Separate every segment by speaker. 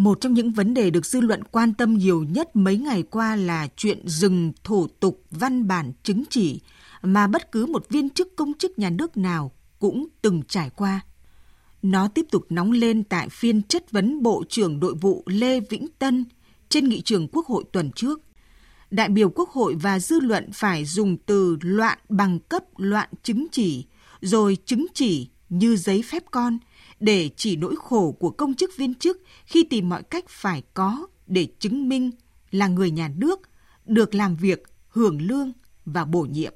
Speaker 1: Một trong những vấn đề được dư luận quan tâm nhiều nhất mấy ngày qua là chuyện dừng thủ tục văn bản chứng chỉ mà bất cứ một viên chức công chức nhà nước nào cũng từng trải qua. Nó tiếp tục nóng lên tại phiên chất vấn Bộ trưởng Nội vụ Lê Vĩnh Tân trên nghị trường Quốc hội tuần trước. Đại biểu Quốc hội và dư luận phải dùng từ loạn bằng cấp loạn chứng chỉ, rồi chứng chỉ như giấy phép con để chỉ nỗi khổ của công chức viên chức khi tìm mọi cách phải có để chứng minh là người nhà nước, được làm việc, hưởng lương và bổ nhiệm.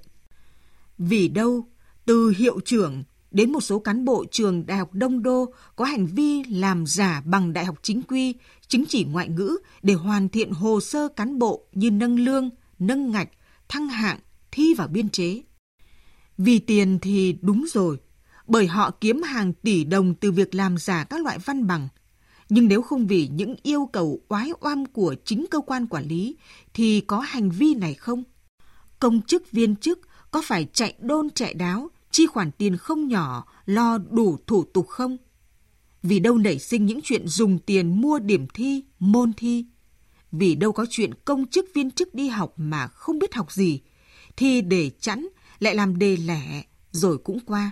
Speaker 1: Vì đâu, từ hiệu trưởng đến một số cán bộ trường Đại học Đông Đô có hành vi làm giả bằng đại học chính quy, chứng chỉ ngoại ngữ để hoàn thiện hồ sơ cán bộ như nâng lương, nâng ngạch, thăng hạng, thi vào biên chế. Vì tiền thì đúng rồi, bởi họ kiếm hàng tỷ đồng từ việc làm giả các loại văn bằng. Nhưng nếu không vì những yêu cầu oái oăm của chính cơ quan quản lý thì có hành vi này không? Công chức viên chức có phải chạy đôn chạy đáo, chi khoản tiền không nhỏ, lo đủ thủ tục không? Vì đâu nảy sinh những chuyện dùng tiền mua điểm thi, môn thi? Vì đâu có chuyện công chức viên chức đi học mà không biết học gì, thì để chẵn lại làm đề lẻ rồi cũng qua.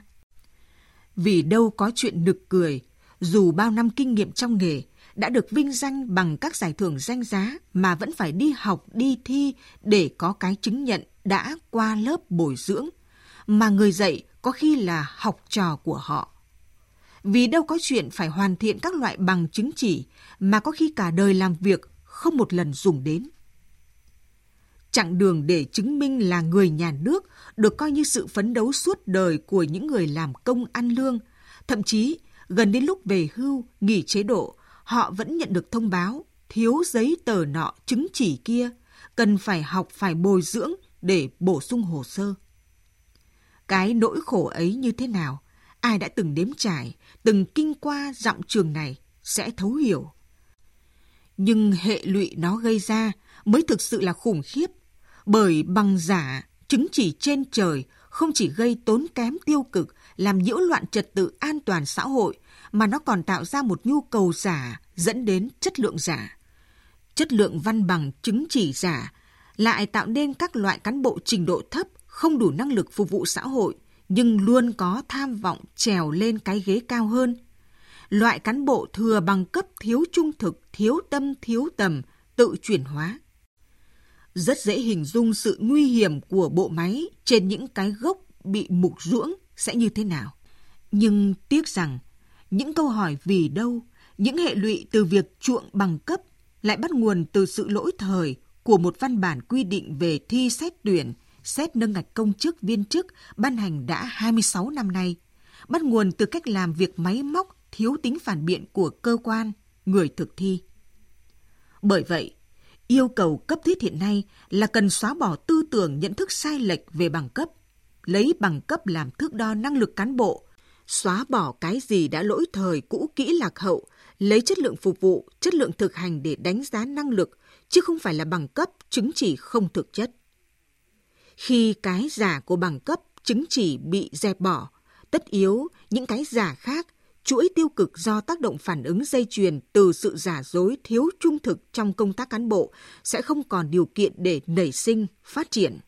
Speaker 1: Vì đâu có chuyện nực cười, dù bao năm kinh nghiệm trong nghề, đã được vinh danh bằng các giải thưởng danh giá mà vẫn phải đi học, đi thi để có cái chứng nhận đã qua lớp bồi dưỡng, mà người dạy có khi là học trò của họ. Vì đâu có chuyện phải hoàn thiện các loại bằng chứng chỉ mà có khi cả đời làm việc không một lần dùng đến. Chặng đường để chứng minh là người nhà nước được coi như sự phấn đấu suốt đời của những người làm công ăn lương. Thậm chí, gần đến lúc về hưu, nghỉ chế độ, họ vẫn nhận được thông báo thiếu giấy tờ nọ chứng chỉ kia, cần phải học phải bồi dưỡng để bổ sung hồ sơ. Cái nỗi khổ ấy như thế nào, ai đã từng đếm trải, từng kinh qua dặm trường này sẽ thấu hiểu. Nhưng hệ lụy nó gây ra mới thực sự là khủng khiếp, bởi bằng giả, chứng chỉ trên trời không chỉ gây tốn kém tiêu cực, làm nhiễu loạn trật tự an toàn xã hội, mà nó còn tạo ra một nhu cầu giả dẫn đến chất lượng giả. Chất lượng văn bằng chứng chỉ giả lại tạo nên các loại cán bộ trình độ thấp không đủ năng lực phục vụ xã hội nhưng luôn có tham vọng trèo lên cái ghế cao hơn. Loại cán bộ thừa bằng cấp thiếu trung thực, thiếu tâm, thiếu tầm, tự chuyển hóa. Rất dễ hình dung sự nguy hiểm của bộ máy trên những cái gốc bị mục ruỗng sẽ như thế nào. Nhưng tiếc rằng, những câu hỏi vì đâu, những hệ lụy từ việc chuộng bằng cấp lại bắt nguồn từ sự lỗi thời của một văn bản quy định về thi xét tuyển, xét nâng ngạch công chức viên chức ban hành đã 26 năm nay, bắt nguồn từ cách làm việc máy móc thiếu tính phản biện của cơ quan, người thực thi. Bởi vậy, yêu cầu cấp thiết hiện nay là cần xóa bỏ tư tưởng nhận thức sai lệch về bằng cấp, lấy bằng cấp làm thước đo năng lực cán bộ, xóa bỏ cái gì đã lỗi thời cũ kỹ lạc hậu, lấy chất lượng phục vụ, chất lượng thực hành để đánh giá năng lực, chứ không phải là bằng cấp, chứng chỉ không thực chất. Khi cái giả của bằng cấp, chứng chỉ bị dẹp bỏ, tất yếu những cái giả khác, chuỗi tiêu cực do tác động phản ứng dây chuyền từ sự giả dối thiếu trung thực trong công tác cán bộ sẽ không còn điều kiện để nảy sinh, phát triển.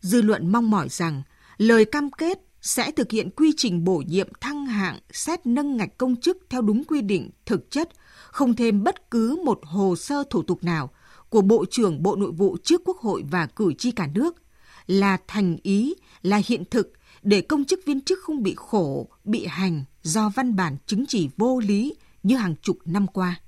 Speaker 1: Dư luận mong mỏi rằng lời cam kết sẽ thực hiện quy trình bổ nhiệm thăng hạng xét nâng ngạch công chức theo đúng quy định thực chất, không thêm bất cứ một hồ sơ thủ tục nào của Bộ trưởng Bộ Nội vụ trước Quốc hội và cử tri cả nước là thành ý, là hiện thực để công chức viên chức không bị khổ, bị hành do văn bản chứng chỉ vô lý như hàng chục năm qua.